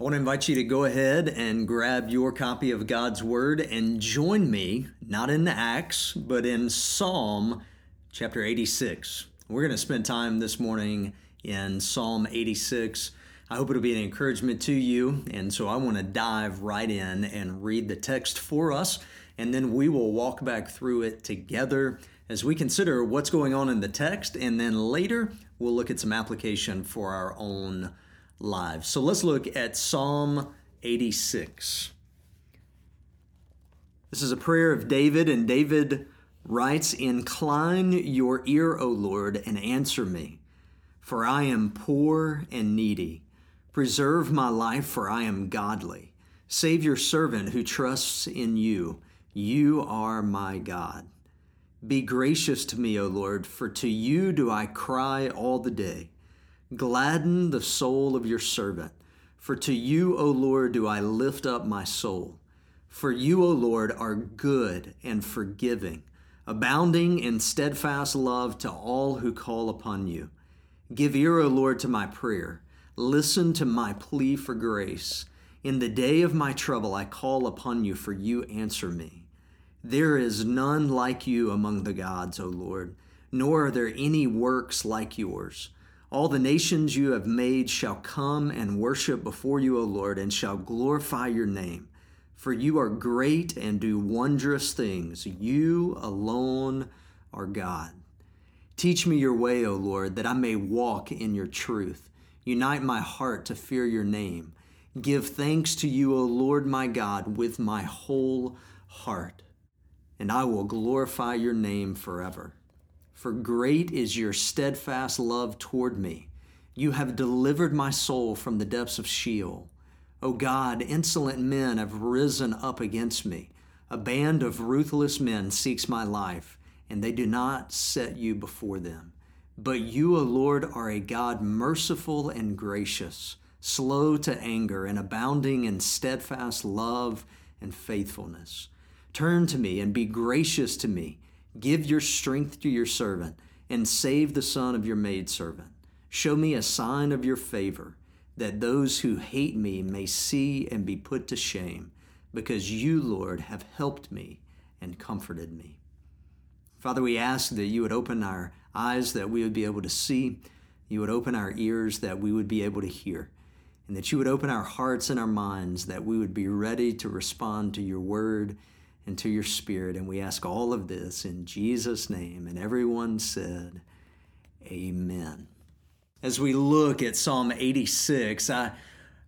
I want to invite you to go ahead and grab your copy of God's Word and join me, not in Acts, but in Psalm chapter 86. We're going to spend time this morning in Psalm 86. I hope it'll be an encouragement to you. And so I want to dive right in and read the text for us, and then we will walk back through it together as we consider what's going on in the text. And then later, we'll look at some application for our own lives. So let's look at Psalm 86. This is a prayer of David, and David writes, Incline your ear, O Lord, and answer me, for I am poor and needy. Preserve my life, for I am godly. Save your servant who trusts in you. You are my God. Be gracious to me, O Lord, for to you do I cry all the day. Gladden the soul of your servant. For to you, O Lord, do I lift up my soul. For you, O Lord, are good and forgiving, abounding in steadfast love to all who call upon you. Give ear, O Lord, to my prayer. Listen to my plea for grace. In the day of my trouble, I call upon you, for you answer me. There is none like you among the gods, O Lord, nor are there any works like yours. All the nations you have made shall come and worship before you, O Lord, and shall glorify your name. For you are great and do wondrous things. You alone are God. Teach me your way, O Lord, that I may walk in your truth. Unite my heart to fear your name. Give thanks to you, O Lord my God, with my whole heart, and I will glorify your name forever. For great is your steadfast love toward me. You have delivered my soul from the depths of Sheol. O God, insolent men have risen up against me. A band of ruthless men seeks my life, and they do not set you before them. But you, O Lord, are a God merciful and gracious, slow to anger, and abounding in steadfast love and faithfulness. Turn to me and be gracious to me. Give your strength to your servant, and save the son of your maidservant. Show me a sign of your favor, that those who hate me may see and be put to shame, because you, Lord, have helped me and comforted me. Father, we ask that you would open our eyes that we would be able to see, you would open our ears that we would be able to hear, and that you would open our hearts and our minds that we would be ready to respond to your word and to your spirit. And we ask all of this in Jesus' name. And everyone said, Amen. As we look at Psalm 86, I,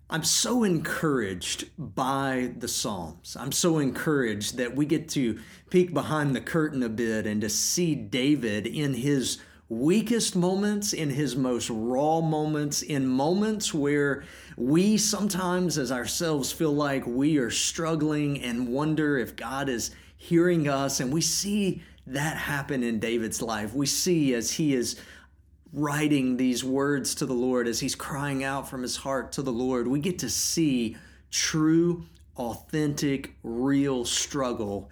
I'm so encouraged by the Psalms. I'm so encouraged that we get to peek behind the curtain a bit and to see David in his weakest moments, in his most raw moments, in moments where we sometimes, as ourselves, feel like we are struggling and wonder if God is hearing us. And we see that happen in David's life. We see as he is writing these words to the Lord, as he's crying out from his heart to the Lord, we get to see true, authentic, real struggle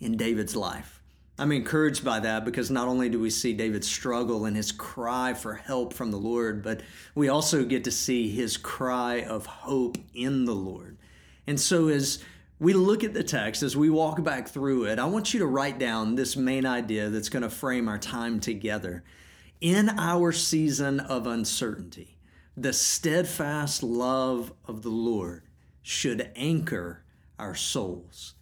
in David's life. I'm encouraged by that because not only do we see David's struggle and his cry for help from the Lord, but we also get to see his cry of hope in the Lord. And so, as we look at the text, as we walk back through it, I want you to write down this main idea that's going to frame our time together. In our season of uncertainty, the steadfast love of the Lord should anchor our souls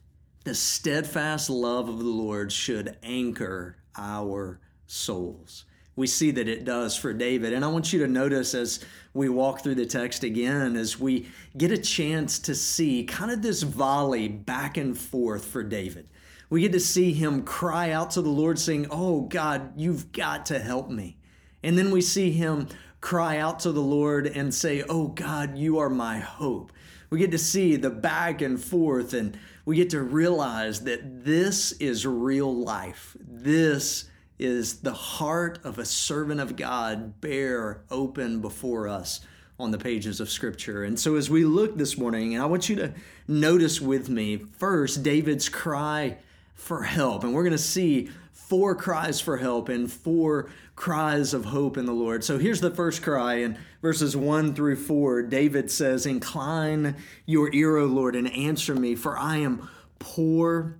the steadfast love of the Lord should anchor our souls. We see that it does for David. And I want you to notice as we walk through the text again, as we get a chance to see kind of this volley back and forth for David. We get to see him cry out to the Lord, saying, Oh God, you've got to help me. And then we see him cry out to the Lord and say, Oh God, you are my hope. We get to see the back and forth and we get to realize that this is real life. This is the heart of a servant of God bare open before us on the pages of Scripture. And so, as we look this morning, and I want you to notice with me first David's cry for help. And we're going to see four cries for help and four cries of hope in the Lord. So here's the first cry in verses 1 through 4. David says, Incline your ear, O Lord, and answer me, for I am poor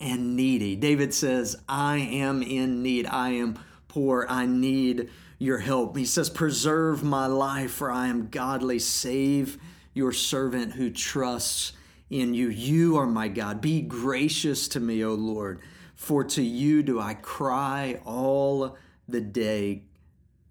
and needy. David says, I am in need. I am poor. I need your help. He says, Preserve my life, for I am godly. Save your servant who trusts in you. You are my God. Be gracious to me, O Lord, for to you do I cry all the day.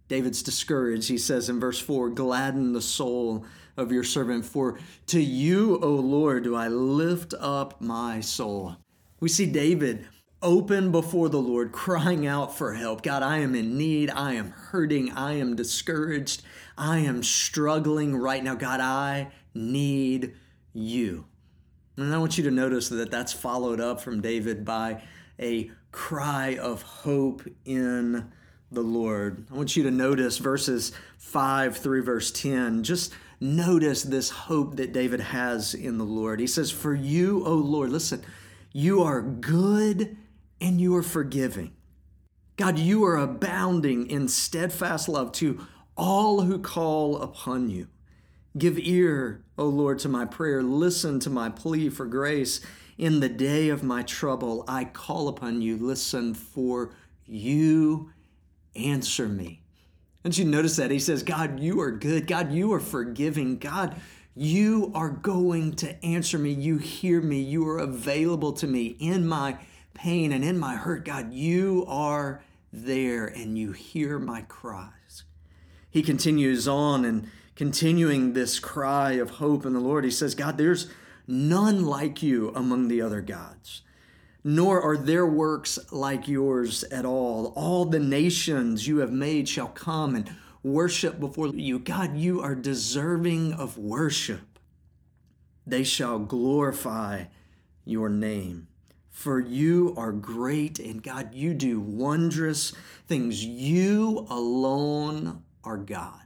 David's discouraged. He says in verse 4 Gladden the soul of your servant, for to you, O Lord, do I lift up my soul. We see David open before the Lord, crying out for help. God, I am in need. I am hurting. I am discouraged. I am struggling right now. God, I need you. And I want you to notice that that's followed up from David by a cry of hope in the Lord. I want you to notice verses 5 through verse 10. Just notice this hope that David has in the Lord. He says, For you, O Lord, listen, you are good and you are forgiving. God, you are abounding in steadfast love to all who call upon you. Give ear, O Lord, to my prayer. Listen to my plea for grace. In the day of my trouble, I call upon you. Listen, for you answer me. Don't you notice that? He says, God, you are good. God, you are forgiving. God, you are going to answer me. You hear me. You are available to me in my pain and in my hurt. God, you are there and you hear my cries. He continues on and continuing this cry of hope in the Lord. He says, God, there's none like you among the other gods nor are their works like yours at all. All the nations you have made shall come and worship before you. God, you are deserving of worship. They shall glorify your name. For you are great, and God, you do wondrous things. You alone are God.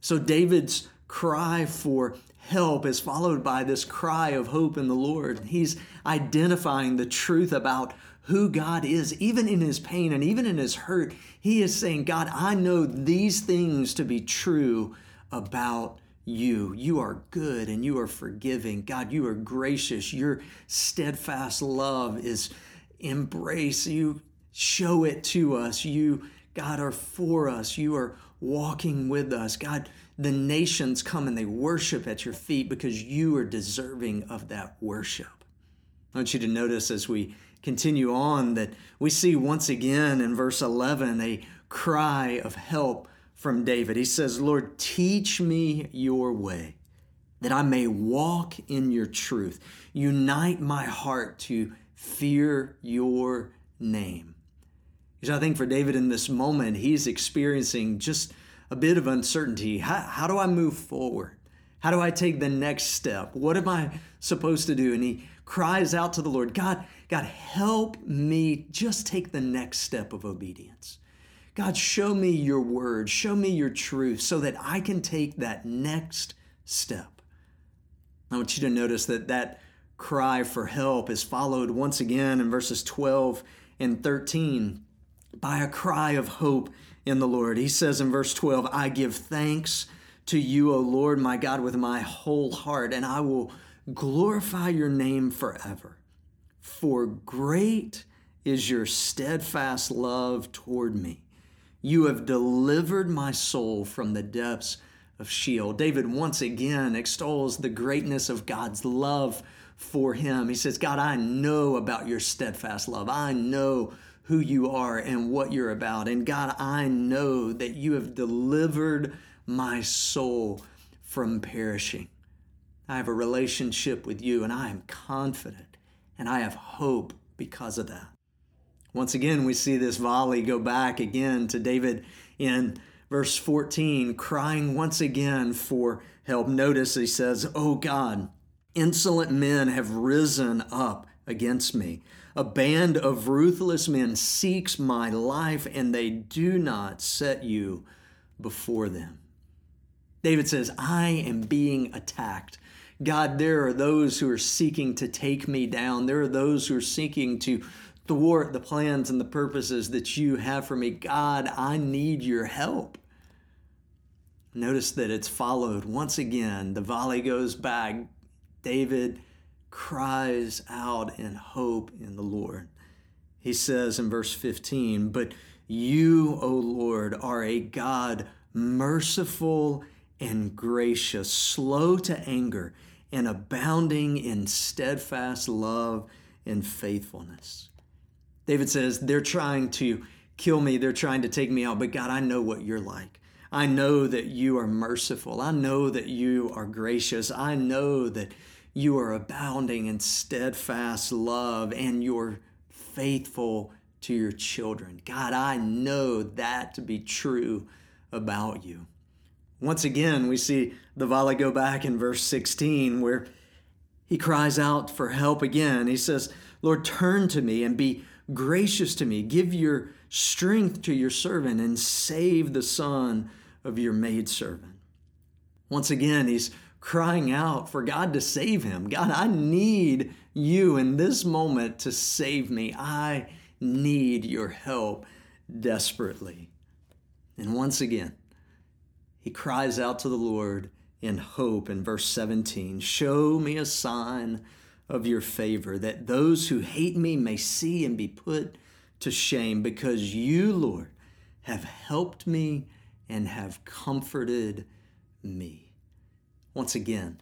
So David's cry for help is followed by this cry of hope in the Lord. He's identifying the truth about who God is, even in his pain and even in his hurt. He is saying, God, I know these things to be true about you. You are good and you are forgiving. God, you are gracious. Your steadfast love is embrace. You show it to us. You, God, are for us. You are walking with us. God, the nations come and they worship at your feet because you are deserving of that worship. I want you to notice as we continue on that we see once again in verse 11 a cry of help from David. He says, Lord, teach me your way that I may walk in your truth. Unite my heart to fear your name. Because I think for David in this moment, he's experiencing just a bit of uncertainty. How, how do I move forward? How do I take the next step? What am I supposed to do? And he cries out to the Lord, God, God, help me just take the next step of obedience. God, show me your word, show me your truth so that I can take that next step. I want you to notice that that cry for help is followed once again in verses 12 and 13 by a cry of hope in the Lord. He says in verse 12, I give thanks to you, O Lord my God, with my whole heart, and I will glorify your name forever. For great is your steadfast love toward me. You have delivered my soul from the depths of Sheol. David once again extols the greatness of God's love for him. He says, God, I know about your steadfast love. I know who you are and what you're about. And God, I know that you have delivered my soul from perishing. I have a relationship with you and I am confident and I have hope because of that. Once again, we see this volley go back again to David in verse 14, crying once again for help. Notice he says, Oh God, insolent men have risen up against me. A band of ruthless men seeks my life, and they do not set you before them. David says, I am being attacked. God, there are those who are seeking to take me down. There are those who are seeking to thwart the plans and the purposes that you have for me. God, I need your help. Notice that it's followed once again. The volley goes back. David cries out in hope in the Lord. He says in verse 15, But you, O Lord, are a God merciful and gracious, slow to anger, and abounding in steadfast love and faithfulness. David says, They're trying to kill me, they're trying to take me out, but God, I know what you're like. I know that you are merciful. I know that you are gracious. I know that you are abounding in steadfast love and you're faithful to your children. God, I know that to be true about you. Once again, we see the volley go back in verse 16 where he cries out for help again. He says, Lord, turn to me and be gracious to me. Give your strength to your servant and save the son of your maidservant. Once again, he's crying out for God to save him. God, I need you in this moment to save me. I need your help desperately. And once again, he cries out to the Lord in hope in verse 17 Show me a sign of your favor, that those who hate me may see and be put to shame, because you, Lord, have helped me and have comforted me. Once again,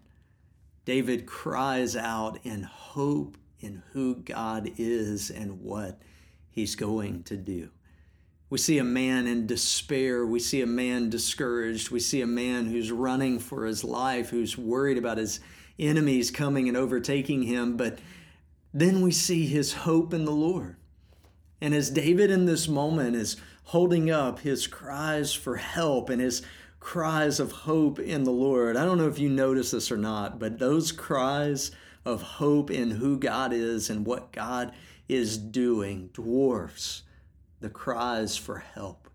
David cries out in hope in who God is and what he's going to do. We see a man in despair. We see a man discouraged. We see a man who's running for his life, who's worried about his enemies coming and overtaking him. But then we see his hope in the Lord. And as David in this moment is holding up his cries for help and his cries of hope in the Lord, I don't know if you notice this or not, but those cries of hope in who God is and what God is doing dwarfs the cries for help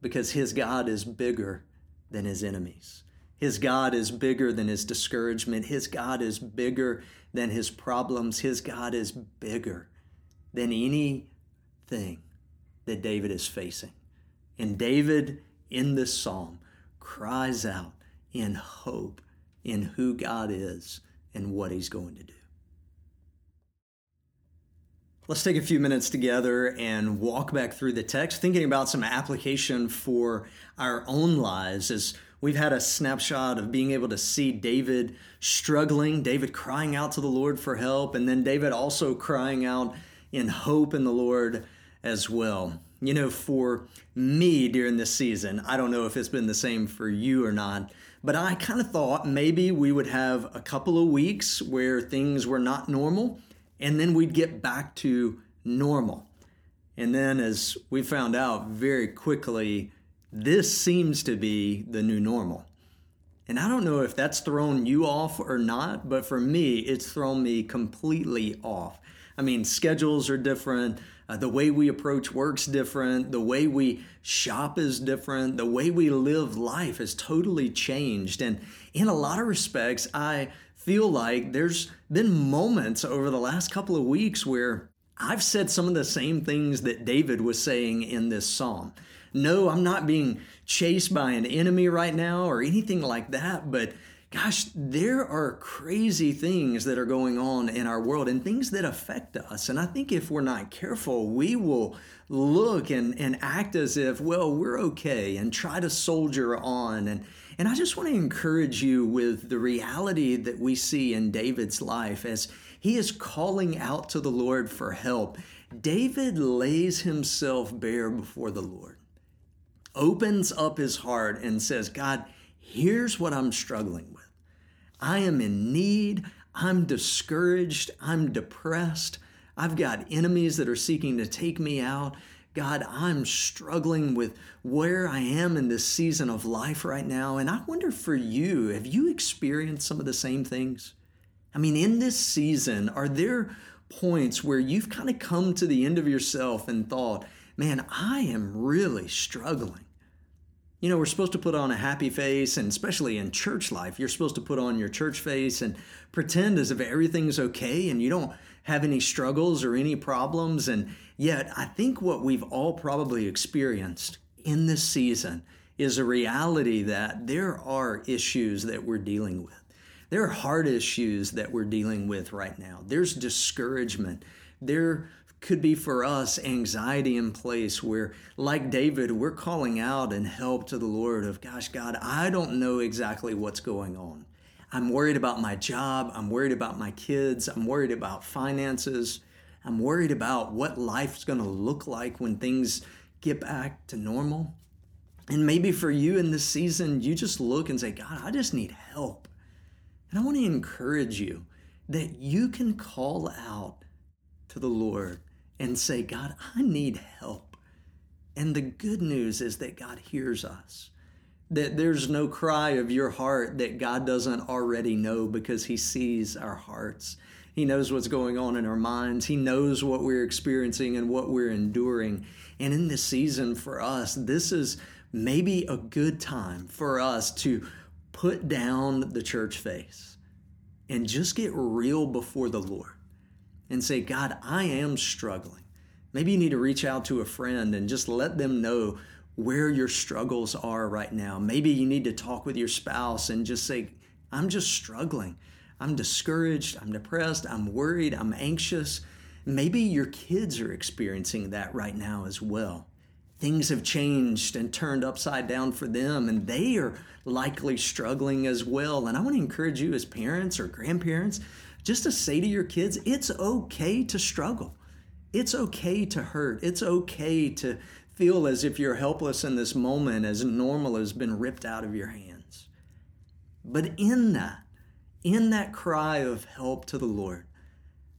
because his God is bigger than his enemies. His God is bigger than his discouragement. His God is bigger than his problems. His God is bigger than anything that David is facing. And David, in this psalm, cries out in hope in who God is and what he's going to do. Let's take a few minutes together and walk back through the text, thinking about some application for our own lives as we've had a snapshot of being able to see David struggling, David crying out to the Lord for help, and then David also crying out in hope in the Lord as well. You know, for me during this season, I don't know if it's been the same for you or not, but I kind of thought maybe we would have a couple of weeks where things were not normal and then we'd get back to normal. And then, as we found out very quickly, this seems to be the new normal. And I don't know if that's thrown you off or not, but for me, it's thrown me completely off. I mean, schedules are different. Uh, the way we approach work's different. The way we shop is different. The way we live life has totally changed. And in a lot of respects, I feel like there's been moments over the last couple of weeks where I've said some of the same things that David was saying in this psalm. No, I'm not being chased by an enemy right now or anything like that, but gosh, there are crazy things that are going on in our world and things that affect us. And I think if we're not careful, we will look and, and act as if, well, we're okay and try to soldier on and and I just want to encourage you with the reality that we see in David's life as he is calling out to the Lord for help. David lays himself bare before the Lord, opens up his heart, and says, God, here's what I'm struggling with. I am in need. I'm discouraged. I'm depressed. I've got enemies that are seeking to take me out. God, I'm struggling with where I am in this season of life right now. And I wonder for you, have you experienced some of the same things? I mean, in this season, are there points where you've kind of come to the end of yourself and thought, man, I am really struggling? You know, we're supposed to put on a happy face, and especially in church life, you're supposed to put on your church face and pretend as if everything's okay and you don't have any struggles or any problems. And yet, I think what we've all probably experienced in this season is a reality that there are issues that we're dealing with. There are hard issues that we're dealing with right now. There's discouragement. There could be for us anxiety in place where, like David, we're calling out and help to the Lord of, gosh, God, I don't know exactly what's going on. I'm worried about my job. I'm worried about my kids. I'm worried about finances. I'm worried about what life's going to look like when things get back to normal. And maybe for you in this season, you just look and say, God, I just need help. And I want to encourage you that you can call out to the Lord and say, God, I need help. And the good news is that God hears us. That there's no cry of your heart that God doesn't already know because He sees our hearts. He knows what's going on in our minds. He knows what we're experiencing and what we're enduring. And in this season for us, this is maybe a good time for us to put down the church face and just get real before the Lord and say, God, I am struggling. Maybe you need to reach out to a friend and just let them know where your struggles are right now. Maybe you need to talk with your spouse and just say, I'm just struggling. I'm discouraged. I'm depressed. I'm worried. I'm anxious. Maybe your kids are experiencing that right now as well things have changed and turned upside down for them, and they are likely struggling as well. And I want to encourage you, as parents or grandparents, just to say to your kids, it's okay to struggle. It's okay to hurt. It's okay to feel as if you're helpless in this moment, as normal has been ripped out of your hands. But in that, in that cry of help to the Lord,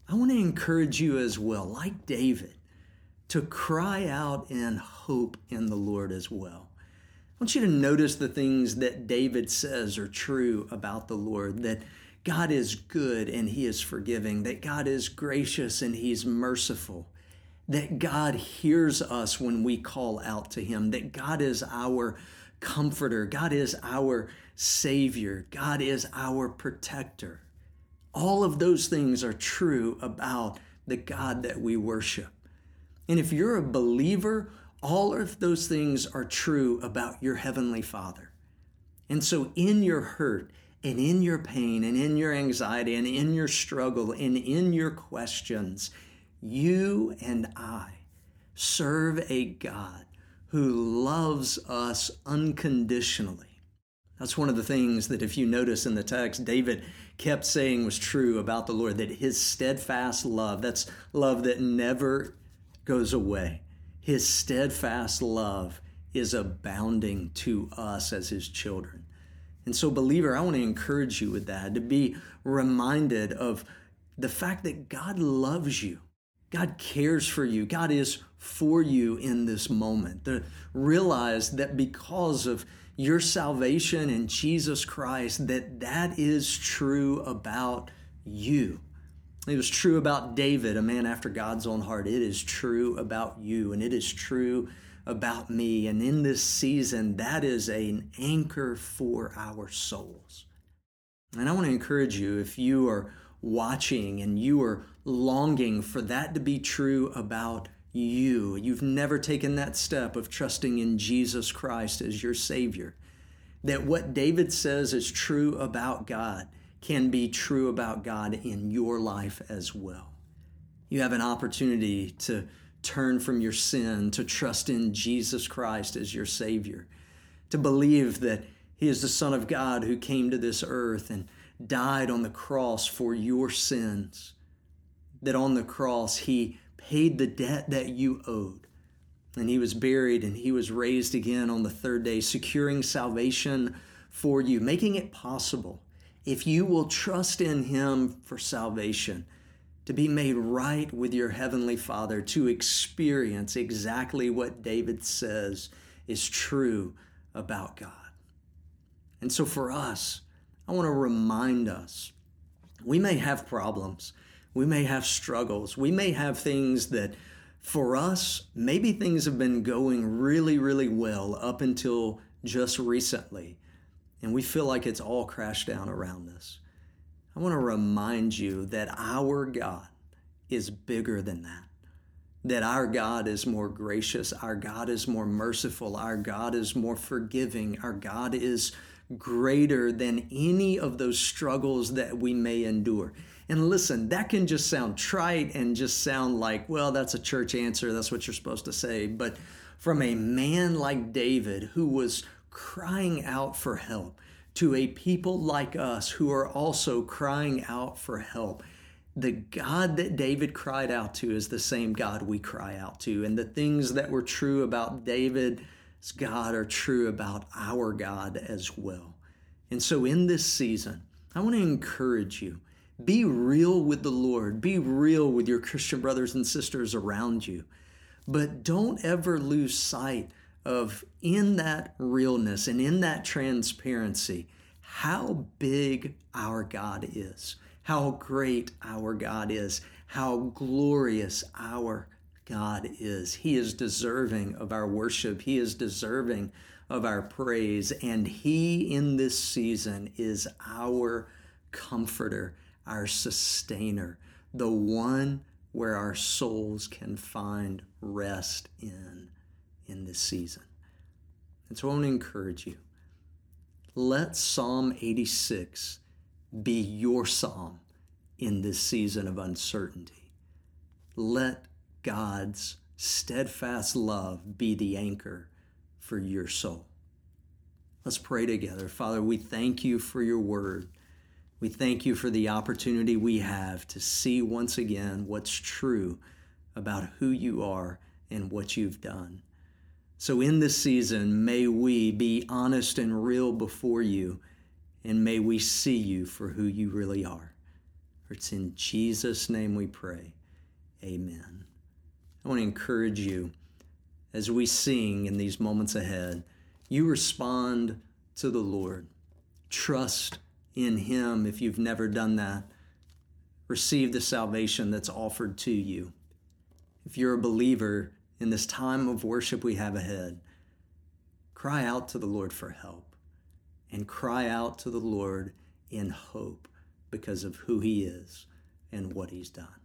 I want to encourage you as well, like David, to cry out in hope in the Lord as well. I want you to notice the things that David says are true about the Lord that God is good and he is forgiving, that God is gracious and he's merciful, that God hears us when we call out to him, that God is our comforter, God is our savior, God is our protector. All of those things are true about the God that we worship. And if you're a believer, all of those things are true about your Heavenly Father. And so, in your hurt, and in your pain, and in your anxiety, and in your struggle, and in your questions, you and I serve a God who loves us unconditionally. That's one of the things that, if you notice in the text, David kept saying was true about the Lord that his steadfast love, that's love that never goes away. His steadfast love is abounding to us as his children. And so, believer, I want to encourage you with that to be reminded of the fact that God loves you. God cares for you. God is for you in this moment. To realize that because of your salvation in Jesus Christ, that that is true about you. It was true about David, a man after God's own heart. It is true about you, and it is true about me. And in this season, that is an anchor for our souls. And I want to encourage you if you are watching and you are longing for that to be true about you, you've never taken that step of trusting in Jesus Christ as your Savior, that what David says is true about God can be true about God in your life as well. You have an opportunity to turn from your sin, to trust in Jesus Christ as your Savior, to believe that He is the Son of God who came to this earth and died on the cross for your sins, that on the cross He paid the debt that you owed. And he was buried and he was raised again on the third day, securing salvation for you, making it possible if you will trust in Him for salvation, to be made right with your Heavenly Father, to experience exactly what David says is true about God. And so for us, I want to remind us we may have problems, we may have struggles, we may have things that for us, maybe things have been going really, really well up until just recently and we feel like it's all crashed down around us. I want to remind you that our God is bigger than that. That our God is more gracious, our God is more merciful, our God is more forgiving, our God is greater than any of those struggles that we may endure. And listen, that can just sound trite and just sound like, well, that's a church answer. That's what you're supposed to say. But from a man like David who was crying out for help to a people like us who are also crying out for help, the God that David cried out to is the same God we cry out to. And the things that were true about David's God are true about our God as well. And so in this season, I want to encourage you be real with the Lord, be real with your Christian brothers and sisters around you. But don't ever lose sight of, in that realness and in that transparency, how big our God is how great our God is, how glorious our God is. He is deserving of our worship, He is deserving of our praise, and He in this season is our comforter, our sustainer, the one where our souls can find rest in in this season. And so I want to encourage you. Let Psalm 86 be your psalm in this season of uncertainty. Let God's steadfast love be the anchor for your soul. Let's pray together. Father, we thank you for your word. We thank you for the opportunity we have to see once again what's true about who you are and what you've done. So, in this season, may we be honest and real before you and may we see you for who you really are. It's in Jesus' name we pray. Amen. I want to encourage you as we sing in these moments ahead, you respond to the Lord. Trust in Him if you've never done that. Receive the salvation that's offered to you. If you're a believer in this time of worship we have ahead, cry out to the Lord for help and cry out to the Lord in hope because of who He is and what He's done.